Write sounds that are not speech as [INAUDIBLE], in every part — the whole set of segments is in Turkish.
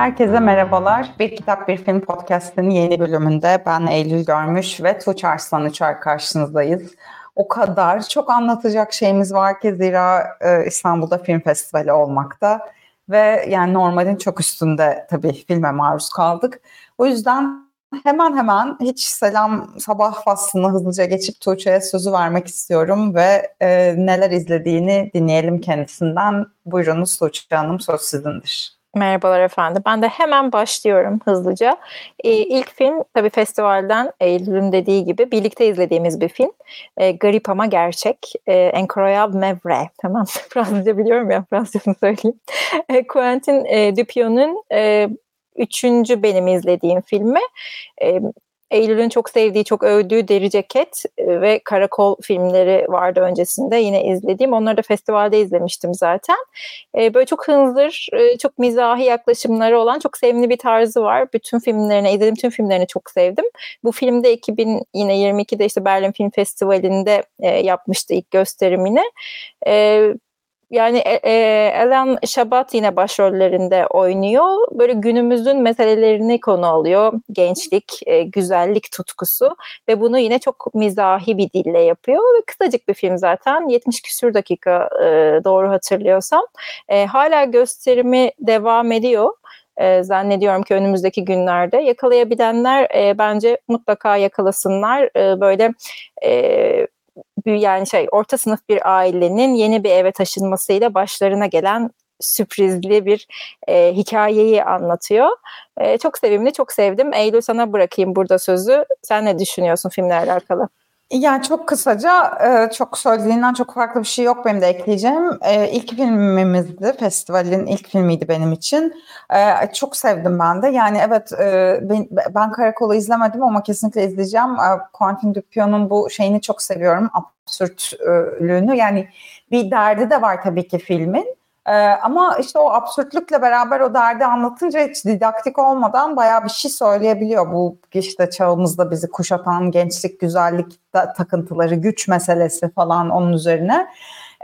Herkese merhabalar. Bir Kitap Bir Film Podcast'ın yeni bölümünde ben Eylül Görmüş ve Tuğçe Arslan Uçar karşınızdayız. O kadar çok anlatacak şeyimiz var ki zira e, İstanbul'da film festivali olmakta ve yani normalin çok üstünde tabii filme maruz kaldık. O yüzden hemen hemen hiç selam sabah faslını hızlıca geçip Tuğçe'ye sözü vermek istiyorum ve e, neler izlediğini dinleyelim kendisinden. Buyurunuz Tuğçe Hanım söz sizindir. Merhabalar efendim. Ben de hemen başlıyorum hızlıca. Ee, ilk film tabii festivalden Eylül'ün dediği gibi birlikte izlediğimiz bir film. Ee, garip ama gerçek. Ee, Incroyable Mevre. Tamam [LAUGHS] Fransızca biliyorum ya Fransızcasını söyleyeyim. Ee, Quentin e, Dupion'un e, üçüncü benim izlediğim filmi. E, Eylül'ün çok sevdiği, çok övdüğü Deri Ceket e, ve Karakol filmleri vardı öncesinde. Yine izlediğim. Onları da festivalde izlemiştim zaten. E, böyle çok hınzır, e, çok mizahi yaklaşımları olan çok sevimli bir tarzı var. Bütün filmlerini, izlediğim tüm filmlerini çok sevdim. Bu filmde 2022'de işte Berlin Film Festivali'nde yapmıştı ilk gösterimini yani e, e, Alan Şabat yine başrollerinde oynuyor. Böyle günümüzün meselelerini konu alıyor. Gençlik, e, güzellik tutkusu ve bunu yine çok mizahi bir dille yapıyor. Ve kısacık bir film zaten. 70 küsür dakika e, doğru hatırlıyorsam. E, hala gösterimi devam ediyor. E, zannediyorum ki önümüzdeki günlerde yakalayabilenler e, bence mutlaka yakalasınlar. E, böyle e, yani şey orta sınıf bir ailenin yeni bir eve taşınmasıyla başlarına gelen sürprizli bir e, hikayeyi anlatıyor. E, çok sevimli, çok sevdim. Eylül sana bırakayım burada sözü. Sen ne düşünüyorsun filmle alakalı? Yani çok kısaca e, çok söylediğinden çok farklı bir şey yok benim de ekleyeceğim. E, ilk filmimizdi, festivalin ilk filmiydi benim için. E, çok sevdim ben de. Yani evet ben, Karakol'u izlemedim ama kesinlikle izleyeceğim. Quentin Dupion'un bu şeyini çok seviyorum, absürtlüğünü. Yani bir derdi de var tabii ki filmin. Ee, ama işte o absürtlükle beraber o derdi anlatınca hiç didaktik olmadan bayağı bir şey söyleyebiliyor. Bu işte çağımızda bizi kuşatan gençlik, güzellik takıntıları, güç meselesi falan onun üzerine.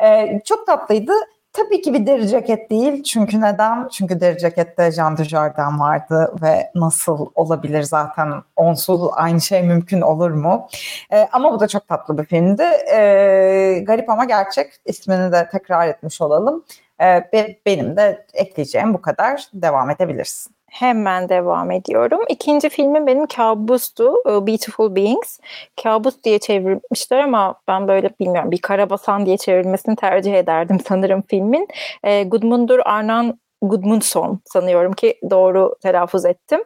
Ee, çok tatlıydı. Tabii ki bir deri ceket değil. Çünkü neden? Çünkü deri cekette Jean Dujardin vardı ve nasıl olabilir zaten onsuz aynı şey mümkün olur mu? Ee, ama bu da çok tatlı bir filmdi. Ee, garip ama gerçek. İsmini de tekrar etmiş olalım. Ee, benim de ekleyeceğim bu kadar. Devam edebilirsin. Hemen devam ediyorum. İkinci filmim benim Kabus'tu. E, Beautiful Beings. Kabus diye çevirmişler ama ben böyle bilmiyorum bir karabasan diye çevirmesini tercih ederdim sanırım filmin. E, Gudmundur Arnan Gudmundsson sanıyorum ki doğru telaffuz ettim.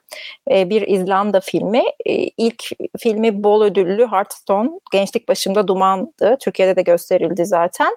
E, bir İzlanda filmi. E, ilk filmi bol ödüllü Hearthstone. Gençlik başımda dumandı. Türkiye'de de gösterildi zaten.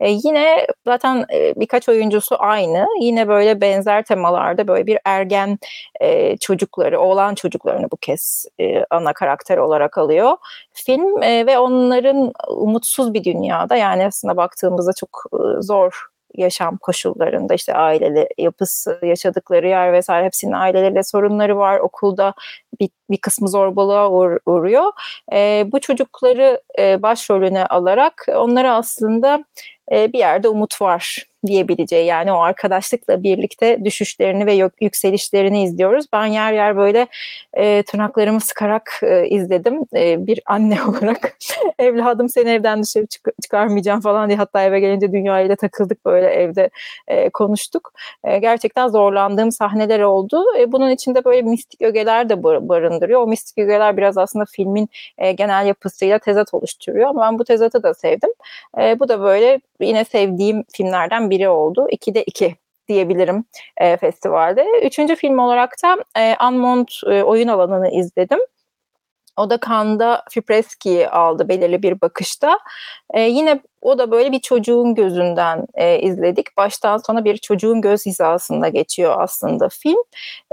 E, yine zaten e, birkaç oyuncusu aynı. Yine böyle benzer temalarda böyle bir ergen e, çocukları, oğlan çocuklarını bu kez e, ana karakter olarak alıyor. Film ve onların umutsuz bir dünyada yani aslında baktığımızda çok zor yaşam koşullarında işte aileli yapısı, yaşadıkları yer vesaire hepsinin aileleriyle sorunları var. Okulda bir, bir kısmı zorbalığa uğr uğruyor. E, bu çocukları e, başrolüne alarak onlara aslında e, bir yerde umut var diyebileceği yani o arkadaşlıkla birlikte düşüşlerini ve yükselişlerini izliyoruz. Ben yer yer böyle e, tırnaklarımı sıkarak e, izledim. E, bir anne [LAUGHS] olarak evladım seni evden dışarı çık- çıkarmayacağım falan diye hatta eve gelince dünyayla takıldık böyle evde e, konuştuk. E, gerçekten zorlandığım sahneler oldu. E, bunun içinde böyle mistik ögeler de barındırıyor. O mistik ögeler biraz aslında filmin e, genel yapısıyla tezat oluşturuyor ama ben bu tezatı da sevdim. E, bu da böyle yine sevdiğim filmlerden biri oldu. İkide iki diyebilirim e, festivalde. Üçüncü film olarak da e, Anmont e, oyun alanını izledim. O da Kanda Fipreski'yi aldı belirli bir bakışta. E, yine o da böyle bir çocuğun gözünden e, izledik. Baştan sona bir çocuğun göz hizasında geçiyor aslında film.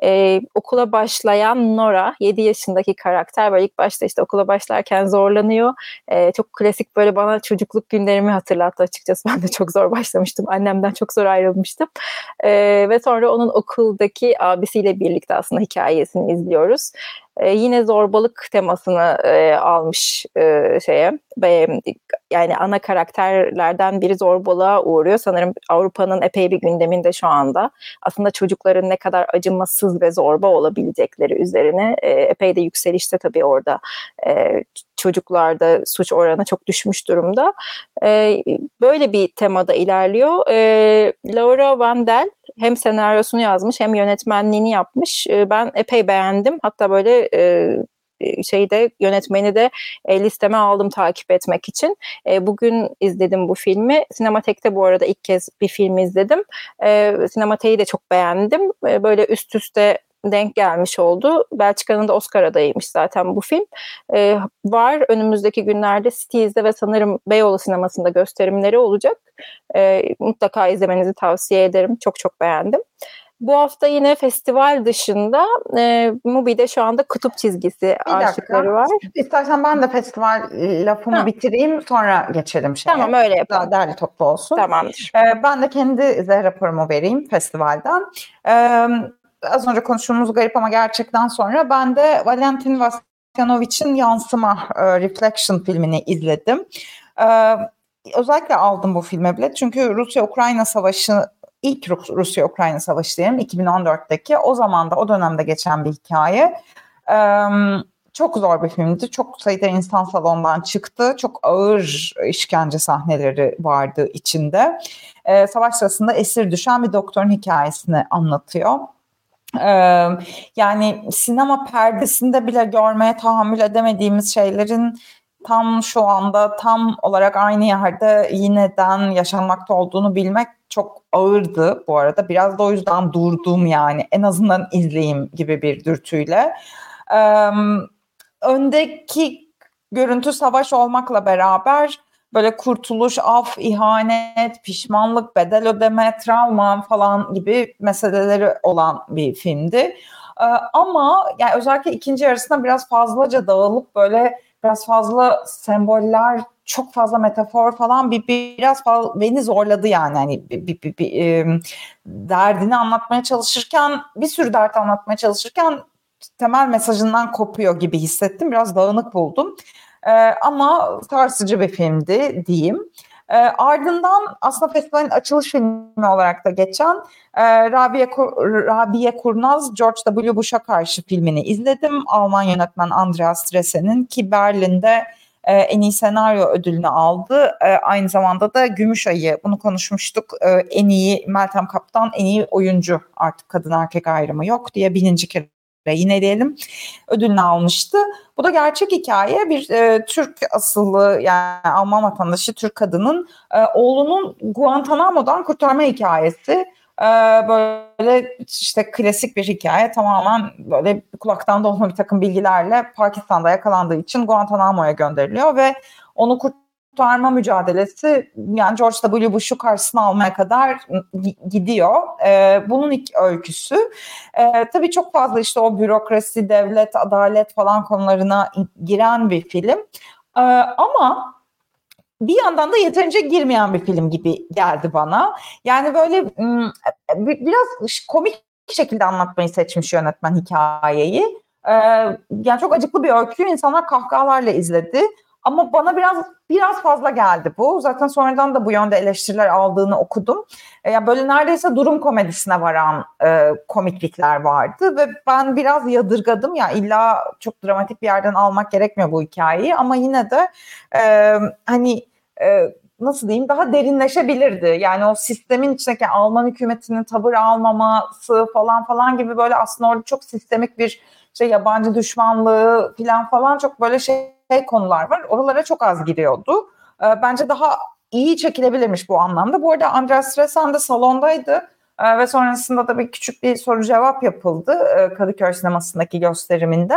E, okula başlayan Nora, 7 yaşındaki karakter böyle ilk başta işte okula başlarken zorlanıyor. E, çok klasik böyle bana çocukluk günlerimi hatırlattı açıkçası. [LAUGHS] Ben de çok zor başlamıştım. Annemden çok zor ayrılmıştım. E, ve sonra onun okuldaki abisiyle birlikte aslında hikayesini izliyoruz. E, yine zorbalık temasını e, almış e, şeye yani ana karakterlerden biri zorbalığa uğruyor. Sanırım Avrupa'nın epey bir gündeminde şu anda. Aslında çocukların ne kadar acımasız ve zorba olabilecekleri üzerine e, epey de yükselişte tabii orada e, çocuklarda suç oranı çok düşmüş durumda. E, böyle bir temada ilerliyor. E, Laura Van Del hem senaryosunu yazmış hem yönetmenliğini yapmış. E, ben epey beğendim. Hatta böyle e, şeyde yönetmeni de e, listeme aldım takip etmek için. E, bugün izledim bu filmi. Sinematek'te bu arada ilk kez bir film izledim. E, Sinematek'i de çok beğendim. E, böyle üst üste denk gelmiş oldu. Belçika'nın da Oscar adayıymış zaten bu film. E, var önümüzdeki günlerde Cities'de ve sanırım Beyoğlu sinemasında gösterimleri olacak. E, mutlaka izlemenizi tavsiye ederim. Çok çok beğendim. Bu hafta yine festival dışında e, Mubi'de şu anda kutup çizgisi bir aşıkları var. İstersen ben de festival lafımı ha. bitireyim sonra geçelim şeye. Tamam öyle yapalım. Daha derli toplu olsun. Tamamdır. E, ben de kendi raporumu vereyim festivalden. E, az önce konuştuğumuz garip ama gerçekten sonra ben de Valentin Vasyanovic'in Yansıma e, Reflection filmini izledim. E, özellikle aldım bu filme bile çünkü Rusya-Ukrayna savaşı ilk Rusya-Ukrayna savaşı diyelim 2014'teki o zaman da o dönemde geçen bir hikaye. Çok zor bir filmdi. Çok sayıda insan salondan çıktı. Çok ağır işkence sahneleri vardı içinde. Savaş sırasında esir düşen bir doktorun hikayesini anlatıyor. Ee, yani sinema perdesinde bile görmeye tahammül edemediğimiz şeylerin tam şu anda tam olarak aynı yerde yineden yaşanmakta olduğunu bilmek çok ağırdı bu arada. Biraz da o yüzden durdum yani en azından izleyeyim gibi bir dürtüyle. Ee, öndeki görüntü savaş olmakla beraber böyle kurtuluş, af, ihanet, pişmanlık, bedel ödeme, travma falan gibi meseleleri olan bir filmdi. Ee, ama yani özellikle ikinci yarısında biraz fazlaca dağılıp böyle biraz fazla semboller, çok fazla metafor falan bir biraz fazla beni zorladı yani hani bir, bir, bir, bir derdini anlatmaya çalışırken bir sürü dert anlatmaya çalışırken temel mesajından kopuyor gibi hissettim. Biraz dağınık buldum. E, ama sarsıcı bir filmdi diyeyim. E, ardından aslında festivalin açılış filmi olarak da geçen e, Rabia, Rabia Kurnaz, George W. Bush'a karşı filmini izledim. Alman yönetmen Andreas Dressen'in ki Berlin'de e, en iyi senaryo ödülünü aldı. E, aynı zamanda da Gümüş Ayı bunu konuşmuştuk. E, en iyi Meltem Kaptan en iyi oyuncu artık kadın erkek ayrımı yok diye bininci kere yine diyelim ödülünü almıştı. Bu da gerçek hikaye bir e, Türk asıllı yani Alman vatandaşı Türk kadının e, oğlunun Guantanamo'dan kurtarma hikayesi. E, böyle işte klasik bir hikaye tamamen böyle kulaktan dolma bir takım bilgilerle Pakistan'da yakalandığı için Guantanamo'ya gönderiliyor ve onu kurtarma mücadelesi yani George W. Bush'u karşısına almaya kadar gidiyor. E, bunun ilk öyküsü. E, tabii çok fazla işte o bürokrasi, devlet, adalet falan konularına giren bir film. Ama bir yandan da yeterince girmeyen bir film gibi geldi bana. Yani böyle biraz komik şekilde anlatmayı seçmiş yönetmen hikayeyi. Yani çok acıklı bir öykü. İnsanlar kahkahalarla izledi. Ama bana biraz biraz fazla geldi bu. Zaten sonradan da bu yönde eleştiriler aldığını okudum. E, yani böyle neredeyse durum komedisine varan e, komiklikler vardı ve ben biraz yadırgadım. Ya yani illa çok dramatik bir yerden almak gerekmiyor bu hikayeyi ama yine de e, hani e, nasıl diyeyim daha derinleşebilirdi. Yani o sistemin içindeki Alman hükümetinin tavır almaması falan falan gibi böyle aslında orada çok sistemik bir şey yabancı düşmanlığı falan falan çok böyle şey konular var. Oralara çok az giriyordu. Ee, bence daha iyi çekilebilirmiş bu anlamda. Bu arada Andreas Stresan da salondaydı ee, ve sonrasında da bir küçük bir soru cevap yapıldı e, Kadıköy sinemasındaki gösteriminde.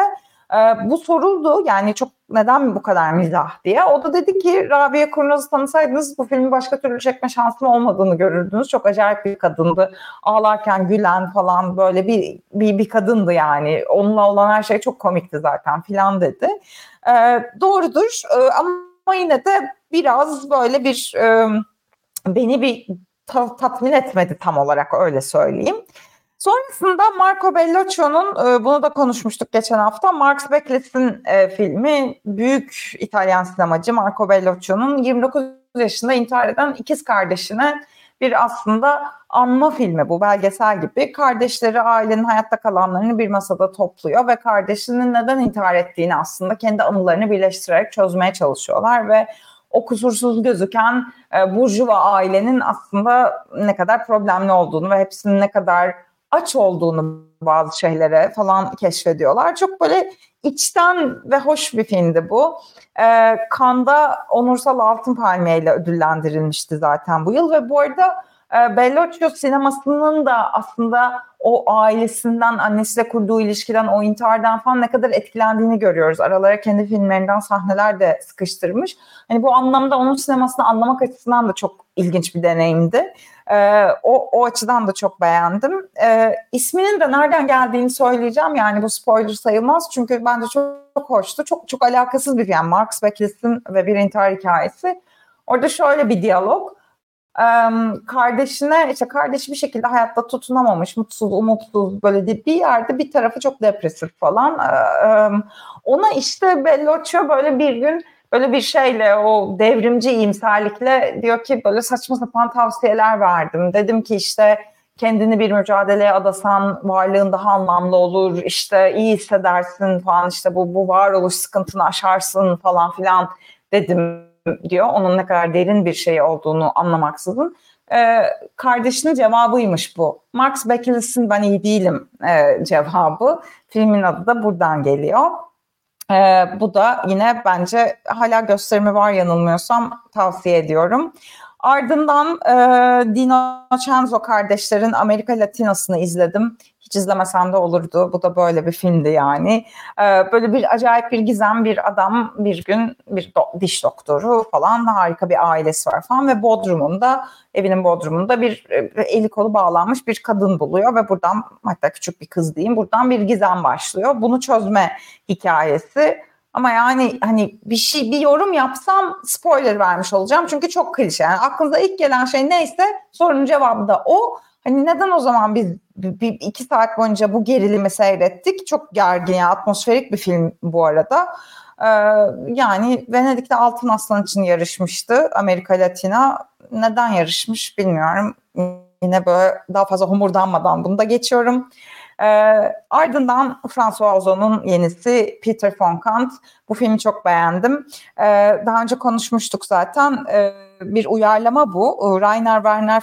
Ee, bu soruldu yani çok neden bu kadar mizah diye. O da dedi ki Rabia Kurnaz'ı tanısaydınız bu filmi başka türlü çekme şansım olmadığını görürdünüz. Çok acayip bir kadındı. Ağlarken gülen falan böyle bir, bir, bir kadındı yani. Onunla olan her şey çok komikti zaten filan dedi. Ee, doğrudur ee, ama yine de biraz böyle bir e, beni bir ta, tatmin etmedi tam olarak öyle söyleyeyim. Sonrasında Marco Bellocchio'nun, e, bunu da konuşmuştuk geçen hafta, Marx Becklett'in e, filmi, büyük İtalyan sinemacı Marco Bellocchio'nun 29 yaşında intihar eden ikiz kardeşine bir aslında anma filmi bu belgesel gibi. Kardeşleri ailenin hayatta kalanlarını bir masada topluyor ve kardeşinin neden intihar ettiğini aslında kendi anılarını birleştirerek çözmeye çalışıyorlar ve o kusursuz gözüken e, burjuva ailenin aslında ne kadar problemli olduğunu ve hepsinin ne kadar aç olduğunu bazı şeylere falan keşfediyorlar. Çok böyle içten ve hoş bir filmdi bu. E, Kanda Onursal Altın Palmiye ile ödüllendirilmişti zaten bu yıl ve bu arada e, Bellocchio sinemasının da aslında o ailesinden, annesiyle kurduğu ilişkiden, o intihardan falan ne kadar etkilendiğini görüyoruz. Aralara kendi filmlerinden sahneler de sıkıştırmış. Hani bu anlamda onun sinemasını anlamak açısından da çok ilginç bir deneyimdi. Ee, o, o açıdan da çok beğendim. Ee, isminin de nereden geldiğini söyleyeceğim. Yani bu spoiler sayılmaz. Çünkü bence çok, çok hoştu. Çok çok alakasız bir. Yani Marx Becklett'in ve bir intihar hikayesi. Orada şöyle bir diyalog. Ee, kardeşine işte kardeşi bir şekilde hayatta tutunamamış, mutsuz, umutsuz böyle bir yerde bir tarafı çok depresif falan. Ee, ona işte Bellocchio böyle bir gün böyle bir şeyle o devrimci iyimserlikle diyor ki böyle saçma sapan tavsiyeler verdim. Dedim ki işte kendini bir mücadeleye adasan varlığın daha anlamlı olur. işte iyi hissedersin falan işte bu, bu varoluş sıkıntını aşarsın falan filan dedim diyor. Onun ne kadar derin bir şey olduğunu anlamaksızın. Ee, kardeşinin cevabıymış bu. Marx Becklett'in ben iyi değilim e, cevabı. Filmin adı da buradan geliyor. Ee, bu da yine bence hala gösterimi var yanılmıyorsam tavsiye ediyorum. Ardından e, Dino Chanzo kardeşlerin Amerika Latinasını izledim. Hiç izlemesem de olurdu. Bu da böyle bir filmdi yani. Ee, böyle bir acayip bir gizem bir adam bir gün bir do- diş doktoru falan harika bir ailesi var falan ve Bodrum'unda evinin Bodrum'unda bir e, eli kolu bağlanmış bir kadın buluyor ve buradan hatta küçük bir kız diyeyim buradan bir gizem başlıyor. Bunu çözme hikayesi. Ama yani hani bir şey bir yorum yapsam spoiler vermiş olacağım. Çünkü çok klişe. Yani aklınıza ilk gelen şey neyse sorunun cevabı da o. Hani neden o zaman biz bir, iki saat boyunca bu gerilimi seyrettik? Çok gergin ya atmosferik bir film bu arada. Ee, yani Venedik'te Altın Aslan için yarışmıştı Amerika Latina. Neden yarışmış bilmiyorum. Yine böyle daha fazla homurdanmadan bunu da geçiyorum. E, ardından François Ozon'un yenisi Peter von Kant. Bu filmi çok beğendim. E, daha önce konuşmuştuk zaten. E, bir uyarlama bu. Rainer Werner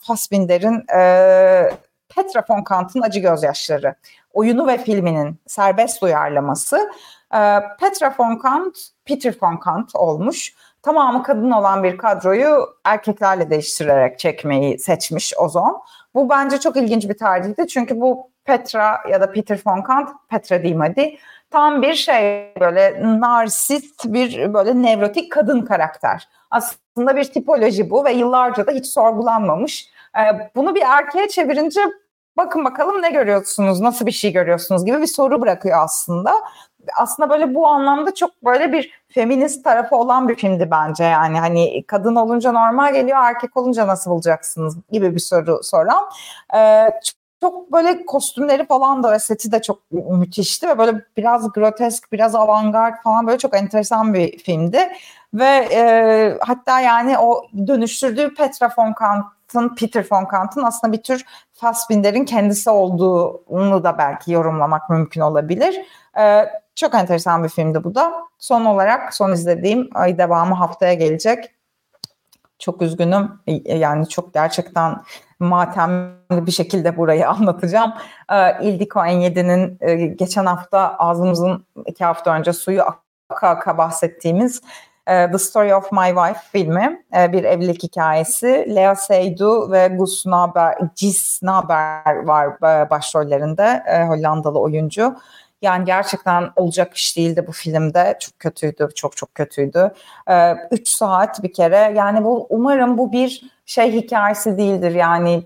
Fassbinder'in e, Petra von Kant'ın Acı Gözyaşları oyunu ve filminin serbest uyarlaması. E, Petra von Kant, Peter von Kant olmuş. Tamamı kadın olan bir kadroyu erkeklerle değiştirerek çekmeyi seçmiş Ozon. Bu bence çok ilginç bir tercihti çünkü bu Petra ya da Peter von Kant, Petra diyeyim hadi, tam bir şey böyle narsist bir böyle nevrotik kadın karakter. Aslında bir tipoloji bu ve yıllarca da hiç sorgulanmamış. Ee, bunu bir erkeğe çevirince bakın bakalım ne görüyorsunuz, nasıl bir şey görüyorsunuz gibi bir soru bırakıyor aslında. Aslında böyle bu anlamda çok böyle bir feminist tarafı olan bir filmdi bence yani hani kadın olunca normal geliyor erkek olunca nasıl bulacaksınız gibi bir soru soran. Ee, çok böyle kostümleri falan da ve seti de çok müthişti ve böyle biraz grotesk, biraz avantgard falan böyle çok enteresan bir filmdi. Ve e, hatta yani o dönüştürdüğü Petra von Kant'ın, Peter von Kant'ın aslında bir tür Fassbinder'in kendisi olduğunu da belki yorumlamak mümkün olabilir. E, çok enteresan bir filmdi bu da. Son olarak son izlediğim ay devamı haftaya gelecek. Çok üzgünüm. Yani çok gerçekten matemli bir şekilde burayı [LAUGHS] anlatacağım. Ee, Ildiko N7'nin e, geçen hafta ağzımızın iki hafta önce suyu aka aka bahsettiğimiz e, The Story of My Wife filmi e, bir evlilik hikayesi. Lea Seydoux ve Gus Naber, Gis Naber var başrollerinde Hollandalı oyuncu. Yani gerçekten olacak iş değildi bu filmde. Çok kötüydü, çok çok kötüydü. Ee, üç saat bir kere. Yani bu umarım bu bir şey hikayesi değildir. Yani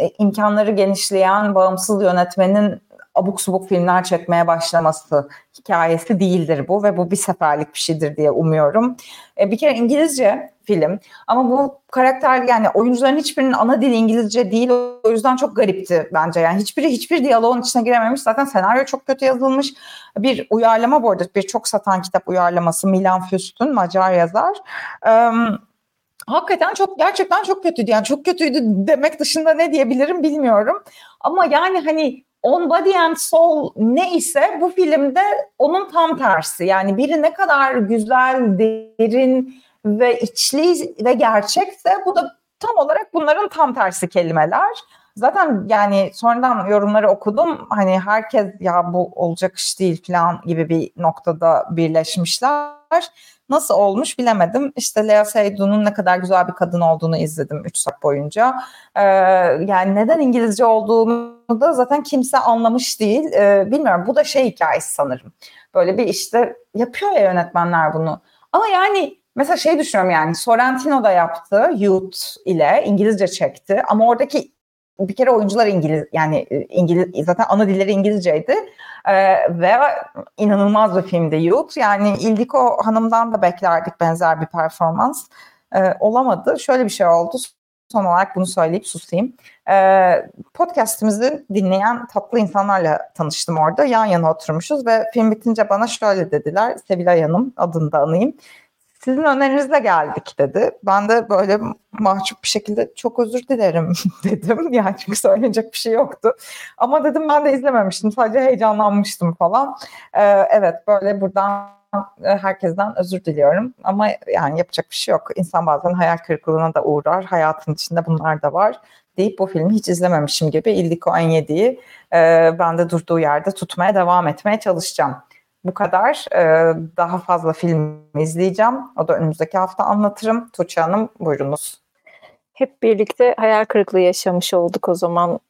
e, imkanları genişleyen bağımsız yönetmenin abuk subuk filmler çekmeye başlaması hikayesi değildir bu ve bu bir seferlik bir şeydir diye umuyorum. E, bir kere İngilizce film ama bu karakter yani oyuncuların hiçbirinin ana dili İngilizce değil o yüzden çok garipti bence. Yani hiçbiri hiçbir diyaloğun içine girememiş. Zaten senaryo çok kötü yazılmış. Bir uyarlama bu arada bir çok satan kitap uyarlaması Milan Füst'ün Macar yazar. Um, hakikaten çok gerçekten çok kötüydü. Yani çok kötüydü demek dışında ne diyebilirim bilmiyorum. Ama yani hani On Body and Soul ne ise bu filmde onun tam tersi. Yani biri ne kadar güzel, derin ve içli ve gerçekse bu da tam olarak bunların tam tersi kelimeler. Zaten yani sonradan yorumları okudum. Hani herkes ya bu olacak iş değil falan gibi bir noktada birleşmişler. Nasıl olmuş bilemedim. İşte Lea Seydoun'un ne kadar güzel bir kadın olduğunu izledim 3 saat boyunca. Ee, yani neden İngilizce olduğunu da zaten kimse anlamış değil. Ee, bilmiyorum bu da şey hikayesi sanırım. Böyle bir işte yapıyor ya yönetmenler bunu. Ama yani mesela şey düşünüyorum yani Sorrentino da yaptı Youth ile İngilizce çekti ama oradaki bir kere oyuncular İngiliz yani e, İngiliz zaten ana dilleri İngilizceydi ee, ve inanılmaz bir filmdi Youth. Yani İldiko Hanım'dan da beklerdik benzer bir performans. Ee, olamadı. Şöyle bir şey oldu. Son olarak bunu söyleyip susayım. Ee, podcastimizi dinleyen tatlı insanlarla tanıştım orada. Yan yana oturmuşuz ve film bitince bana şöyle dediler. Sevilay Hanım adını da anayım sizin önerinizle geldik dedi. Ben de böyle mahcup bir şekilde çok özür dilerim [LAUGHS] dedim. Yani çünkü söyleyecek bir şey yoktu. Ama dedim ben de izlememiştim. Sadece heyecanlanmıştım falan. Ee, evet böyle buradan e, herkesten özür diliyorum. Ama yani yapacak bir şey yok. İnsan bazen hayal kırıklığına da uğrar. Hayatın içinde bunlar da var deyip bu filmi hiç izlememişim gibi Ildiko Anyedi'yi e, ben de durduğu yerde tutmaya devam etmeye çalışacağım. Bu kadar. Ee, daha fazla film izleyeceğim. O da önümüzdeki hafta anlatırım. Tuğçe Hanım buyurunuz. Hep birlikte hayal kırıklığı yaşamış olduk o zaman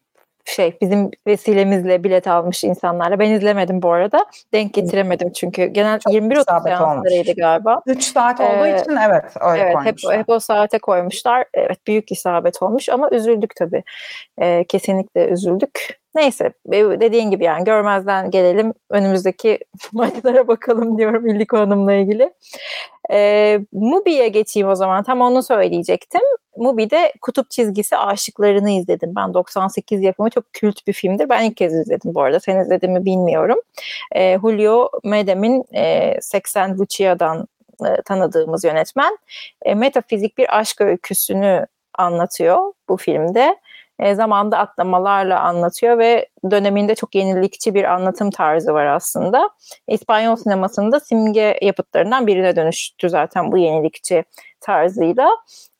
şey bizim vesilemizle bilet almış insanlarla. Ben izlemedim bu arada. Denk getiremedim çünkü. Genel 21-30 seanslarıydı galiba. 3 saat olduğu ee, için evet öyle evet, hep, hep o saate koymuşlar. Evet büyük isabet olmuş ama üzüldük tabii. Ee, kesinlikle üzüldük. Neyse dediğin gibi yani görmezden gelelim önümüzdeki [LAUGHS] maçlara bakalım diyorum İlliko Hanım'la ilgili. E, Mubi'ye geçeyim o zaman tam onu söyleyecektim. Mubi'de Kutup Çizgisi Aşıklarını izledim. Ben 98 yapımı çok kült bir filmdir. Ben ilk kez izledim bu arada. Sen izledin mi bilmiyorum. E, Julio Medem'in e, 80 Lucia'dan e, tanıdığımız yönetmen e, metafizik bir aşk öyküsünü anlatıyor bu filmde e, zamanda atlamalarla anlatıyor ve döneminde çok yenilikçi bir anlatım tarzı var aslında. İspanyol sinemasında simge yapıtlarından birine dönüştü zaten bu yenilikçi tarzıyla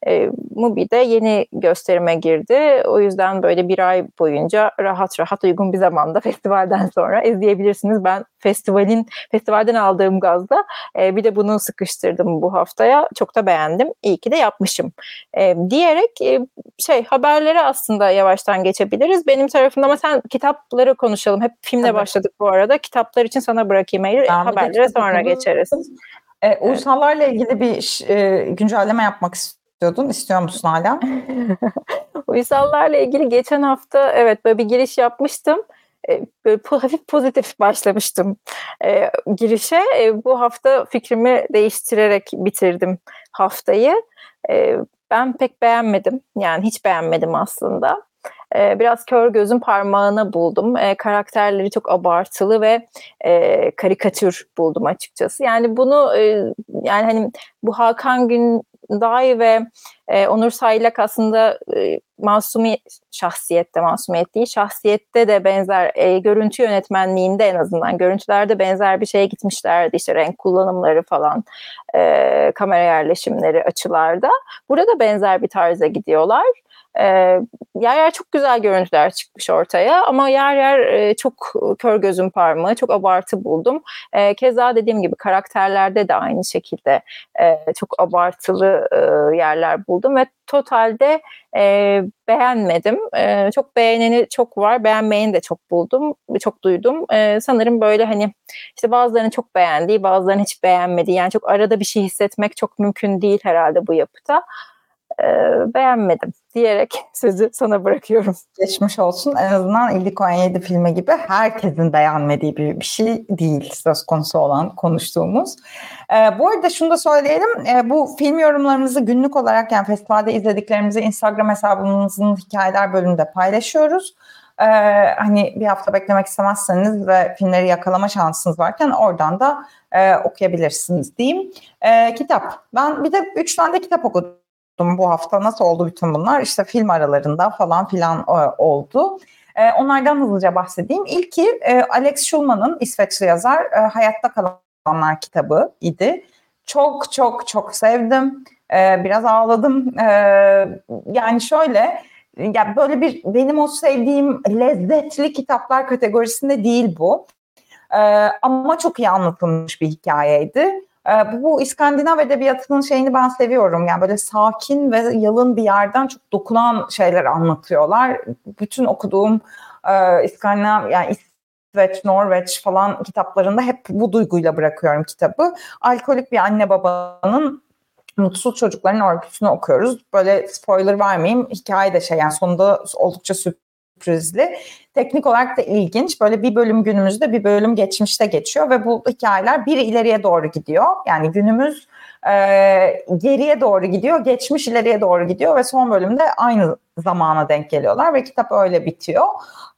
e, Mubi'de yeni gösterime girdi. O yüzden böyle bir ay boyunca rahat rahat uygun bir zamanda [LAUGHS] festivalden sonra izleyebilirsiniz. Ben festivalin festivalden aldığım gazda e, bir de bunu sıkıştırdım bu haftaya. Çok da beğendim. İyi ki de yapmışım. E, diyerek e, şey haberlere aslında yavaştan geçebiliriz. Benim tarafımda ama sen kitapları konuşalım. Hep filmle evet. başladık bu arada. Kitaplar için sana bırakayım. Haberlere sonra geçeriz. E, uysallarla ilgili bir e, güncelleme yapmak istiyordun. İstiyor musun hala? [LAUGHS] Uysallarla ilgili geçen hafta evet böyle bir giriş yapmıştım. E, böyle hafif pozitif başlamıştım e, girişe. E, bu hafta fikrimi değiştirerek bitirdim haftayı. E, ben pek beğenmedim. Yani hiç beğenmedim aslında. E, biraz kör gözün parmağına buldum. E, karakterleri çok abartılı ve e, karikatür buldum açıkçası. Yani bunu e, yani hani bu Hakan Gün Day ve e, Onur Saylak aslında e, masumi şahsiyette masumiyet değil şahsiyette de benzer e, görüntü yönetmenliğinde en azından görüntülerde benzer bir şeye gitmişlerdi işte renk kullanımları falan e, kamera yerleşimleri açılarda burada benzer bir tarza gidiyorlar e, yer yer çok güzel görüntüler çıkmış ortaya ama yer yer e, çok kör gözüm parmağı, çok abartı buldum. E, keza dediğim gibi karakterlerde de aynı şekilde e, çok abartılı e, yerler buldum ve totalde e, beğenmedim. E, çok beğeneni çok var, beğenmeyeni de çok buldum, çok duydum. E, sanırım böyle hani işte bazılarının çok beğendiği, bazılarının hiç beğenmediği yani çok arada bir şey hissetmek çok mümkün değil herhalde bu yapıda. E, beğenmedim diyerek [LAUGHS] sözü sana bırakıyorum. Geçmiş olsun. En azından İldik 17 filmi gibi herkesin beğenmediği bir, bir şey değil söz konusu olan konuştuğumuz. Ee, bu arada şunu da söyleyelim. Ee, bu film yorumlarımızı günlük olarak yani festivalde izlediklerimizi Instagram hesabımızın hikayeler bölümünde paylaşıyoruz. Ee, hani bir hafta beklemek istemezseniz ve filmleri yakalama şansınız varken oradan da e, okuyabilirsiniz diyeyim. Ee, kitap. Ben bir de üç tane de kitap okudum bu hafta. Nasıl oldu bütün bunlar? İşte film aralarında falan filan e, oldu. E, onlardan hızlıca bahsedeyim. İlki e, Alex Schulman'ın İsveçli yazar Hayatta Kalanlar kitabı idi. Çok çok çok sevdim. Biraz ağladım. Yani şöyle yani böyle bir benim o sevdiğim lezzetli kitaplar kategorisinde değil bu. Ama çok iyi anlatılmış bir hikayeydi. E, bu İskandinav edebiyatının şeyini ben seviyorum. Yani böyle sakin ve yalın bir yerden çok dokunan şeyler anlatıyorlar. Bütün okuduğum e, İskandinav yani İsveç, Norveç falan kitaplarında hep bu duyguyla bırakıyorum kitabı. Alkolik bir anne babanın mutsuz çocukların öyküsünü okuyoruz. Böyle spoiler vermeyeyim. Hikaye de şey yani sonunda oldukça sürprizli. Teknik olarak da ilginç. Böyle bir bölüm günümüzde bir bölüm geçmişte geçiyor ve bu hikayeler biri ileriye doğru gidiyor. Yani günümüz e, geriye doğru gidiyor, geçmiş ileriye doğru gidiyor ve son bölümde aynı zamana denk geliyorlar ve kitap öyle bitiyor.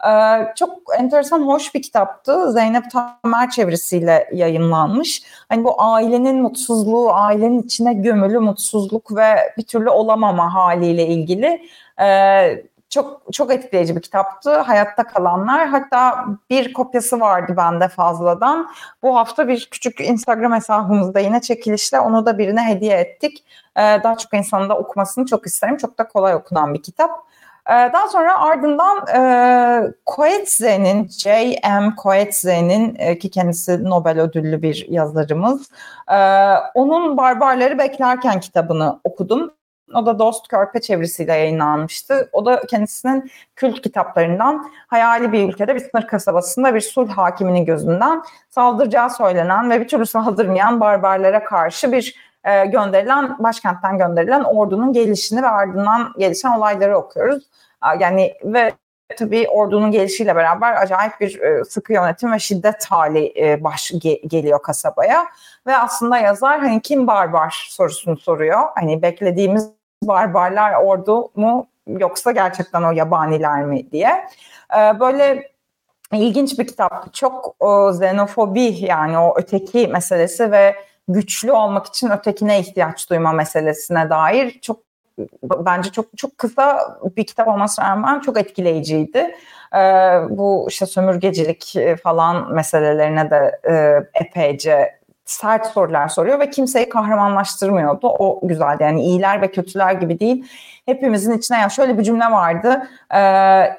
Ee, çok enteresan, hoş bir kitaptı. Zeynep Tamer çevirisiyle yayınlanmış. Hani bu ailenin mutsuzluğu, ailenin içine gömülü mutsuzluk ve bir türlü olamama haliyle ilgili e, çok çok etkileyici bir kitaptı. Hayatta kalanlar. Hatta bir kopyası vardı bende fazladan. Bu hafta bir küçük Instagram hesabımızda yine çekilişle onu da birine hediye ettik. Ee, daha çok insanın da okumasını çok isterim. Çok da kolay okunan bir kitap. Ee, daha sonra ardından e, Coetze'nin, J.M. Coetze'nin e, ki kendisi Nobel ödüllü bir yazarımız. E, onun Barbarları Beklerken kitabını okudum. O da Dost Körpe çevirisiyle yayınlanmıştı. O da kendisinin kült kitaplarından hayali bir ülkede bir sınır kasabasında bir sulh hakiminin gözünden saldıracağı söylenen ve bir türlü saldırmayan barbarlara karşı bir e, gönderilen, başkentten gönderilen ordunun gelişini ve ardından gelişen olayları okuyoruz. Yani ve tabii ordunun gelişiyle beraber acayip bir e, sıkı yönetim ve şiddet hali e, baş ge- geliyor kasabaya ve aslında yazar hani kim barbar sorusunu soruyor. Hani beklediğimiz barbarlar ordu mu yoksa gerçekten o yabaniler mi diye. E, böyle ilginç bir kitaptı. Çok o, xenofobi yani o öteki meselesi ve güçlü olmak için ötekine ihtiyaç duyma meselesine dair çok bence çok çok kısa bir kitap olmasına rağmen çok etkileyiciydi. Ee, bu işte sömürgecilik falan meselelerine de e, epeyce sert sorular soruyor ve kimseyi kahramanlaştırmıyordu. O güzeldi. Yani iyiler ve kötüler gibi değil. Hepimizin içine ya şöyle bir cümle vardı. E,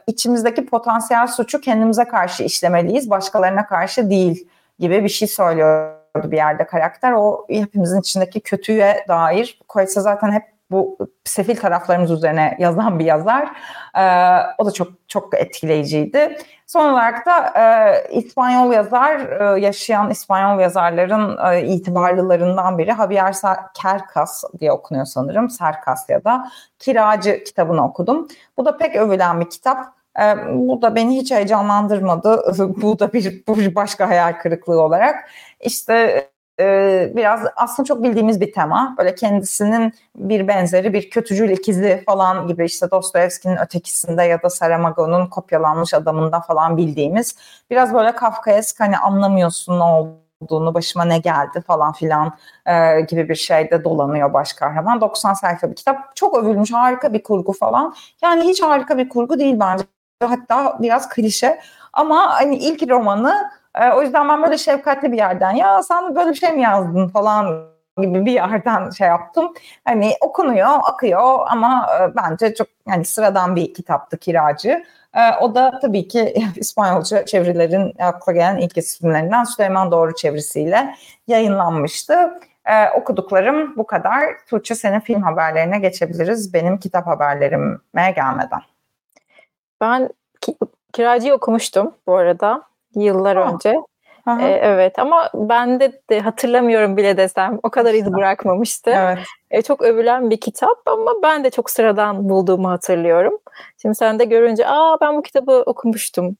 içimizdeki potansiyel suçu kendimize karşı işlemeliyiz, başkalarına karşı değil gibi bir şey söylüyordu bir yerde karakter. O hepimizin içindeki kötüye dair. Koysa zaten hep bu sefil taraflarımız üzerine yazan bir yazar. Ee, o da çok çok etkileyiciydi. Son olarak da e, İspanyol yazar, e, yaşayan İspanyol yazarların e, itibarlılarından biri Javier Cercas diye okunuyor sanırım. Cercas ya da Kiracı kitabını okudum. Bu da pek övülen bir kitap. E, bu da beni hiç heyecanlandırmadı. [LAUGHS] bu da bir, bir başka hayal kırıklığı olarak. İşte e, biraz aslında çok bildiğimiz bir tema. Böyle kendisinin bir benzeri bir kötücül ikizi falan gibi işte Dostoyevski'nin ötekisinde ya da Saramago'nun kopyalanmış adamında falan bildiğimiz biraz böyle Kafkaesk hani anlamıyorsun ne olduğunu başıma ne geldi falan filan e, gibi bir şeyde dolanıyor baş kahraman. 90 sayfa bir kitap. Çok övülmüş harika bir kurgu falan. Yani hiç harika bir kurgu değil bence. Hatta biraz klişe. Ama hani ilk romanı e, o yüzden ben böyle şefkatli bir yerden ya sen böyle bir şey mi yazdın falan gibi bir yerden şey yaptım. Hani okunuyor, akıyor ama e, bence çok yani sıradan bir kitaptı Kiracı. E, o da tabii ki [LAUGHS] İspanyolca çevirilerin akla gelen ilk isimlerinden Süleyman Doğru çevirisiyle yayınlanmıştı. Ee, okuduklarım bu kadar. Tuğçe senin film haberlerine geçebiliriz. Benim kitap haberlerime gelmeden. Ben ki, kiracıyı okumuştum bu arada yıllar ha. önce. Ee, evet ama ben de, de hatırlamıyorum bile desem o kadar iz bırakmamıştı. Evet. E, çok övülen bir kitap ama ben de çok sıradan bulduğumu hatırlıyorum. Şimdi sen de görünce aa ben bu kitabı okumuştum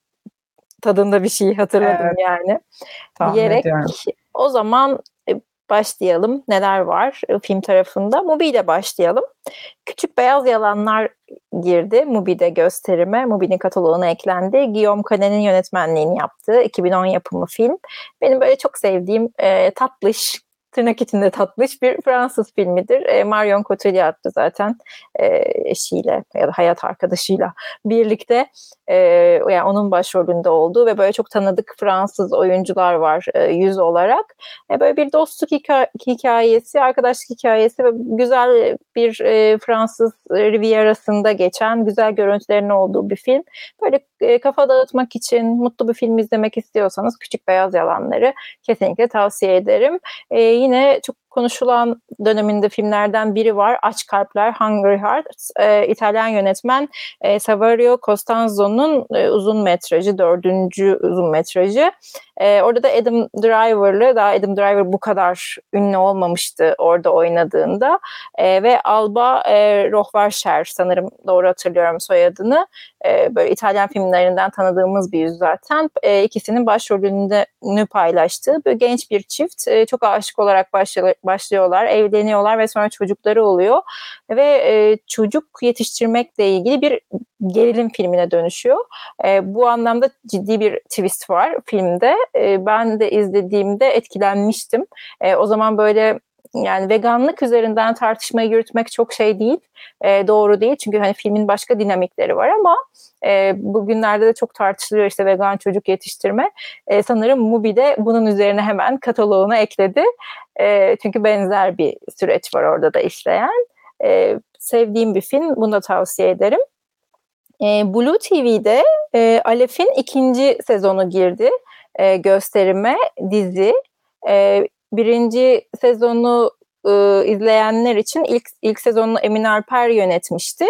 tadında bir şey hatırladım evet. yani. Tahmin diyerek ediyorum. o zaman başlayalım. Neler var e, film tarafında? Mubi ile başlayalım. Küçük Beyaz Yalanlar girdi Mubi'de gösterime. Mubi'nin kataloğuna eklendi. Guillaume Canet'in yönetmenliğini yaptığı 2010 yapımı film. Benim böyle çok sevdiğim e, tatlış, tırnak içinde tatlış bir Fransız filmidir. E, Marion Cotillard zaten e, eşiyle ya da hayat arkadaşıyla birlikte e, yani onun başrolünde olduğu ve böyle çok tanıdık Fransız oyuncular var e, yüz olarak. E, böyle bir dostluk hikaye, hikayesi, arkadaşlık hikayesi ve güzel bir e, Fransız Riviera'sında geçen güzel görüntülerin olduğu bir film. Böyle e, kafa dağıtmak için mutlu bir film izlemek istiyorsanız Küçük Beyaz Yalanları kesinlikle tavsiye ederim. E, yine çok konuşulan döneminde filmlerden biri var. Aç Kalpler, Hungry Hearts. E, İtalyan yönetmen e, Savario Costanzo'nun e, uzun metrajı, dördüncü uzun metrajı. E, orada da Adam Driver'lı, daha Adam Driver bu kadar ünlü olmamıştı orada oynadığında. E, ve Alba e, Rohvarscher sanırım doğru hatırlıyorum soyadını. E, böyle İtalyan filmlerinden tanıdığımız bir yüz zaten. E, ikisinin başrolünü paylaştığı böyle genç bir çift. E, çok aşık olarak başlıyor, başlıyorlar, evleniyorlar ve sonra çocukları oluyor. Ve e, çocuk yetiştirmekle ilgili bir gerilim filmine dönüşüyor. E, bu anlamda ciddi bir twist var filmde. E, ben de izlediğimde etkilenmiştim. E, o zaman böyle yani veganlık üzerinden tartışmayı yürütmek çok şey değil, e, doğru değil. Çünkü hani filmin başka dinamikleri var ama e, bugünlerde de çok tartışılıyor işte vegan çocuk yetiştirme. E, sanırım Mubi de bunun üzerine hemen kataloğuna ekledi. E, çünkü benzer bir süreç var orada da işleyen. E, sevdiğim bir film, bunu da tavsiye ederim. E, Blue TV'de e, Alef'in ikinci sezonu girdi e, gösterime, dizi. E, birinci sezonu e, izleyenler için ilk ilk sezonunu Emin Alper yönetmişti.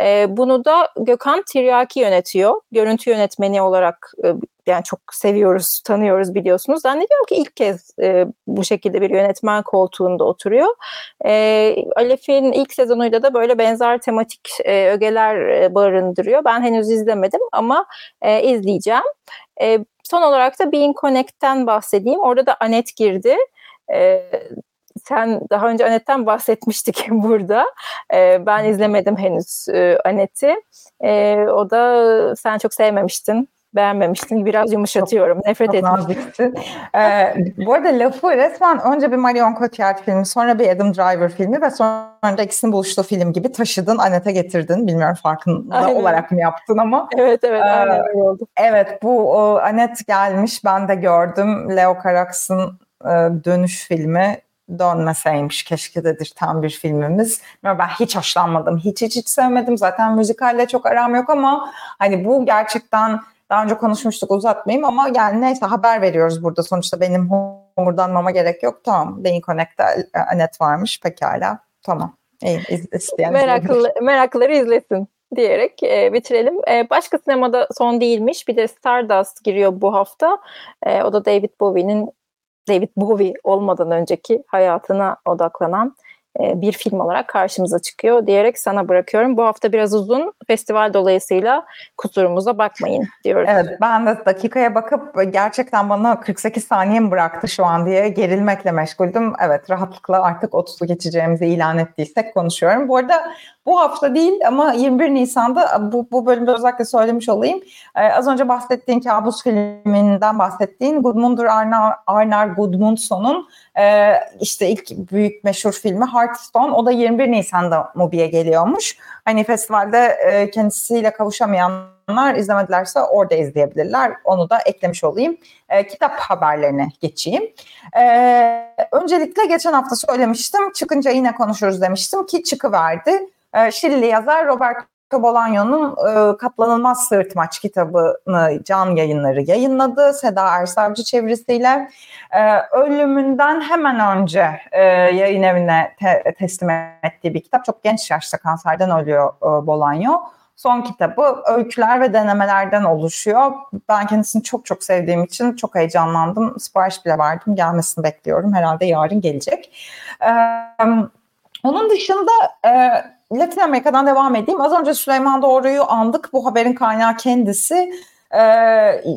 E, bunu da Gökhan Tiryaki yönetiyor. Görüntü yönetmeni olarak e, yani çok seviyoruz, tanıyoruz biliyorsunuz. Zannediyorum ki ilk kez e, bu şekilde bir yönetmen koltuğunda oturuyor. E, Alef'in ilk sezonuyla da böyle benzer tematik e, ögeler e, barındırıyor. Ben henüz izlemedim ama e, izleyeceğim. E, son olarak da Being Connect'ten bahsedeyim. Orada da Anet girdi. E, sen daha önce Anet'ten bahsetmiştik [LAUGHS] burada. E, ben izlemedim henüz e, Anet'i. E, o da sen çok sevmemiştin beğenmemiştin. Biraz yumuşatıyorum. Nefret etmiştin. [LAUGHS] ee, bu arada lafı resmen önce bir Marion Cotillard filmi, sonra bir Adam Driver filmi ve sonra da ikisinin buluştuğu film gibi taşıdın, Anet'e getirdin. Bilmiyorum farkında aynen. olarak mı yaptın ama. Evet evet ee, aynen öyle oldu. Evet bu o, Anet gelmiş. Ben de gördüm. Leo Carax'ın e, dönüş filmi dönmeseymiş keşke dedir tam bir filmimiz. Ben hiç hoşlanmadım. Hiç hiç hiç sevmedim. Zaten müzikalle çok aram yok ama hani bu gerçekten daha önce konuşmuştuk uzatmayayım ama yani neyse haber veriyoruz burada. Sonuçta benim homurdanmama gerek yok. Tamam. Beyin Connect'te Anet varmış. Pekala. Tamam. İyi, isteyen Meraklı, meraklıları izlesin diyerek e, bitirelim. E, başka sinemada son değilmiş. Bir de Stardust giriyor bu hafta. E, o da David Bowie'nin David Bowie olmadan önceki hayatına odaklanan e, bir film olarak karşımıza çıkıyor diyerek sana bırakıyorum. Bu hafta biraz uzun. Festival dolayısıyla kusurumuza bakmayın diyoruz. Evet ben de dakikaya bakıp gerçekten bana 48 saniye mi bıraktı şu an diye gerilmekle meşguldüm. Evet rahatlıkla artık 30'u geçeceğimizi ilan ettiysek konuşuyorum. Bu arada bu hafta değil ama 21 Nisan'da bu, bu bölümde özellikle söylemiş olayım. Ee, az önce bahsettiğin Kabus filminden bahsettiğin Gudmundur Arnar, Arnar Gudmundsson'un e, işte ilk büyük meşhur filmi Hearthstone. O da 21 Nisan'da Mubi'ye geliyormuş. Hani festivalde e, kendisiyle kavuşamayanlar izlemedilerse orada izleyebilirler. Onu da eklemiş olayım. E, kitap haberlerine geçeyim. E, öncelikle geçen hafta söylemiştim. Çıkınca yine konuşuruz demiştim ki çıkıverdi. E, yazar Roberto Bolaño'nun e, Katlanılmaz Sırtmaç kitabını Can Yayınları yayınladı. Seda Ersavcı çevirisiyle. E, ölümünden hemen önce e, yayın evine te- teslim ettiği bir kitap. Çok genç yaşta kanserden ölüyor e, Bolaño. Son kitabı öyküler ve denemelerden oluşuyor. Ben kendisini çok çok sevdiğim için çok heyecanlandım. Sipariş bile verdim. Gelmesini bekliyorum. Herhalde yarın gelecek. Evet Onun dışında e, Latin Amerika'dan devam edeyim. Az önce Süleyman Doğru'yu andık. Bu haberin kaynağı kendisi. E,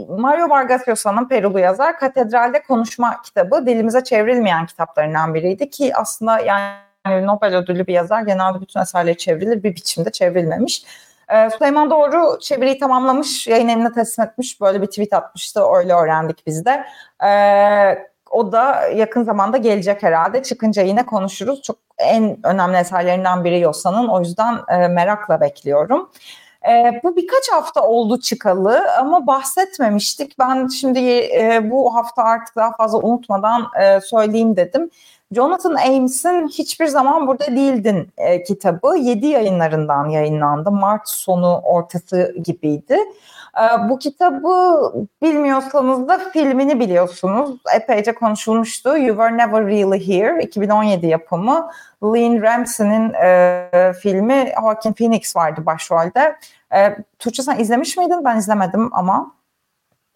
Mario Vargas Llosa'nın Perulu yazar Katedral'de Konuşma kitabı dilimize çevrilmeyen kitaplarından biriydi ki aslında yani Nobel ödüllü bir yazar genelde bütün eserleri çevrilir bir biçimde çevrilmemiş. Ee, Süleyman Doğru çeviriyi tamamlamış, yayın eline teslim etmiş. Böyle bir tweet atmıştı, öyle öğrendik biz de. Ee, o da yakın zamanda gelecek herhalde. Çıkınca yine konuşuruz. Çok en önemli eserlerinden biri Yosa'nın. O yüzden e, merakla bekliyorum. E, bu birkaç hafta oldu çıkalı ama bahsetmemiştik. Ben şimdi e, bu hafta artık daha fazla unutmadan e, söyleyeyim dedim. Jonathan Ames'in Hiçbir Zaman Burada Değildin e, kitabı 7 yayınlarından yayınlandı. Mart sonu ortası gibiydi. E, bu kitabı bilmiyorsanız da filmini biliyorsunuz. Epeyce konuşulmuştu. You Were Never Really Here 2017 yapımı. Lynn Ramsey'nin e, filmi Joaquin Phoenix vardı başrolde. E, Tuğçe sen izlemiş miydin? Ben izlemedim ama.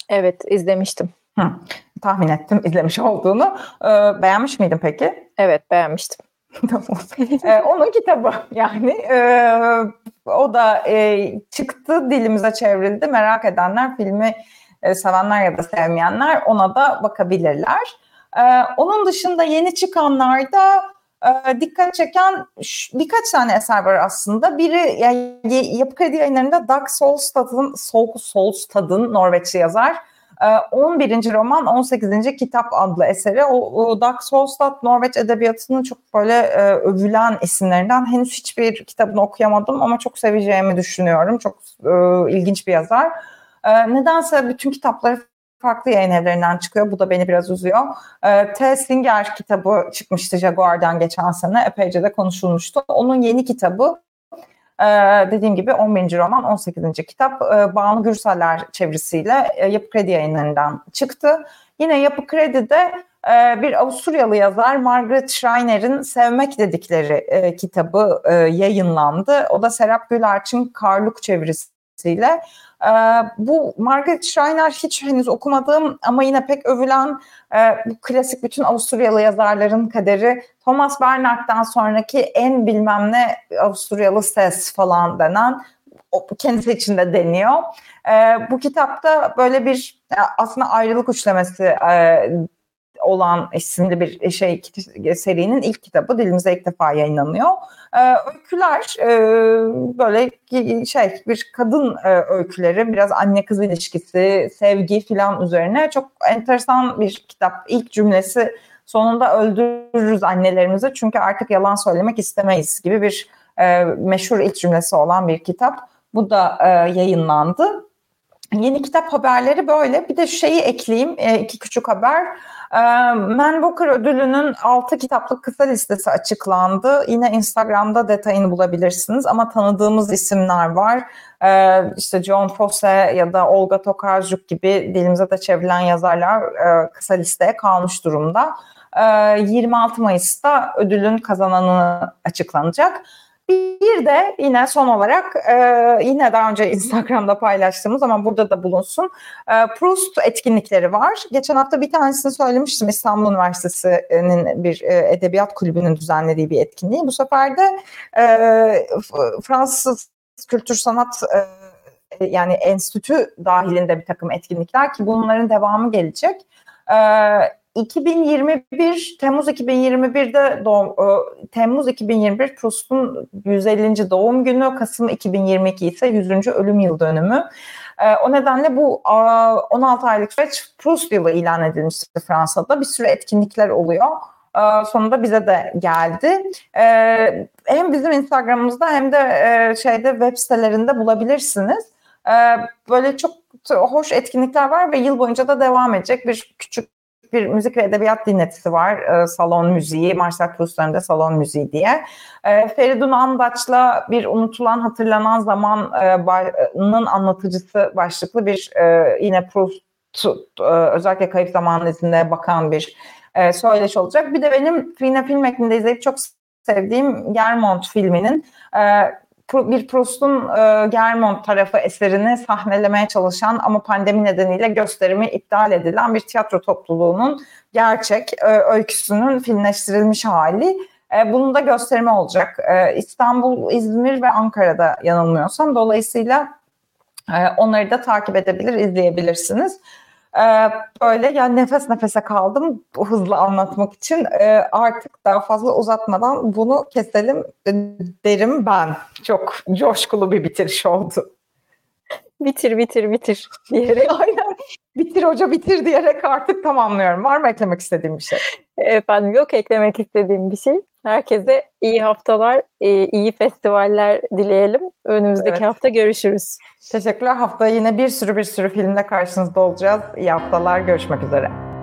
Evet izlemiştim. Hı, tahmin ettim izlemiş olduğunu. Ee, beğenmiş miydin peki? Evet beğenmiştim. [LAUGHS] ee, onun kitabı yani e, o da e, çıktı dilimize çevrildi merak edenler filmi e, sevenler ya da sevmeyenler ona da bakabilirler. E, onun dışında yeni çıkanlarda e, dikkat çeken birkaç tane eser var aslında. Biri yani Yapı Kredi yayınlarında Dag Solstad'ın Sol, Solstad'ın Norveçli yazar 11. Ee, roman 18. kitap adlı eseri. O, o Dag Solstad Norveç edebiyatının çok böyle e, övülen isimlerinden. Henüz hiçbir kitabını okuyamadım ama çok seveceğimi düşünüyorum. Çok e, ilginç bir yazar. E, nedense bütün kitapları farklı yayın evlerinden çıkıyor. Bu da beni biraz üzüyor. E, T. Singer kitabı çıkmıştı Jaguar'dan geçen sene. Epeyce de konuşulmuştu. Onun yeni kitabı ee, dediğim gibi 11. roman 18. kitap e, Banu Gürseller çevirisiyle e, Yapı Kredi yayınlarından çıktı. Yine Yapı Kredi'de e, bir Avusturyalı yazar Margaret Schreiner'in Sevmek dedikleri e, kitabı e, yayınlandı. O da Serap Gülerç'in Karluk çevirisiyle e, bu Margaret Schreiner hiç henüz okumadığım ama yine pek övülen e, bu klasik bütün Avusturyalı yazarların kaderi Thomas Bernhard'dan sonraki en bilmem ne Avusturyalı ses falan denen kendisi için de deniyor. E, bu kitapta böyle bir aslında ayrılık uçlaması e, olan isimli bir şey serinin ilk kitabı dilimize ilk defa yayınlanıyor. Ee, öyküler e, böyle şey bir kadın e, öyküleri biraz anne kız ilişkisi, sevgi filan üzerine çok enteresan bir kitap. İlk cümlesi sonunda öldürürüz annelerimizi çünkü artık yalan söylemek istemeyiz gibi bir e, meşhur ilk cümlesi olan bir kitap. Bu da e, yayınlandı. Yeni kitap haberleri böyle. Bir de şeyi ekleyeyim. E, iki küçük haber. E, Man Booker ödülünün 6 kitaplık kısa listesi açıklandı. Yine Instagram'da detayını bulabilirsiniz ama tanıdığımız isimler var. E, işte John Fosse ya da Olga Tokarczuk gibi dilimize de çevrilen yazarlar e, kısa listeye kalmış durumda. E, 26 Mayıs'ta ödülün kazananı açıklanacak. Bir de yine son olarak e, yine daha önce Instagram'da paylaştığımız ama burada da bulunsun. E, Proust etkinlikleri var. Geçen hafta bir tanesini söylemiştim İstanbul Üniversitesi'nin bir e, edebiyat kulübünün düzenlediği bir etkinliği. Bu sefer de e, Fransız kültür sanat e, yani enstitü dahilinde bir takım etkinlikler ki bunların devamı gelecek. E, 2021 Temmuz 2021'de doğum, e, Temmuz 2021 Proust'un 150. doğum günü, Kasım 2022 ise 100. ölüm yıl dönümü. E, o nedenle bu 16 aylık süreç Proust yılı ilan edilmişti Fransa'da. Bir sürü etkinlikler oluyor. E, sonunda bize de geldi. Hem bizim Instagram'ımızda hem de şeyde web sitelerinde bulabilirsiniz. Böyle çok hoş etkinlikler var ve yıl boyunca da devam edecek bir küçük bir müzik ve edebiyat dinletisi var. E, salon müziği, Marcel Proust'un da salon müziği diye. E, Feridun Andaç'la bir unutulan hatırlanan zamanın anlatıcısı başlıklı bir e, yine Proust e, özellikle kayıp zaman izine bakan bir e, söyleşi olacak. Bir de benim yine film ekinde izleyip çok sevdiğim Germont filminin e, bir Proust'un e, Germont tarafı eserini sahnelemeye çalışan ama pandemi nedeniyle gösterimi iptal edilen bir tiyatro topluluğunun gerçek e, öyküsünün filmleştirilmiş hali. E, bunun da gösterimi olacak. E, İstanbul, İzmir ve Ankara'da yanılmıyorsam. Dolayısıyla e, onları da takip edebilir, izleyebilirsiniz. E, böyle yani nefes nefese kaldım bu hızlı anlatmak için. E, artık daha fazla uzatmadan bunu keselim derim ben. Çok coşkulu bir bitiriş oldu. Bitir bitir bitir diyerek. [LAUGHS] Aynen. Bitir hoca bitir diyerek artık tamamlıyorum. Var mı eklemek istediğim bir şey? Efendim yok eklemek istediğim bir şey. Herkese iyi haftalar, e, iyi festivaller dileyelim. Önümüzdeki evet. hafta görüşürüz. Teşekkürler. Haftaya yine bir sürü bir sürü filmle karşınızda olacağız. İyi haftalar. Görüşmek üzere.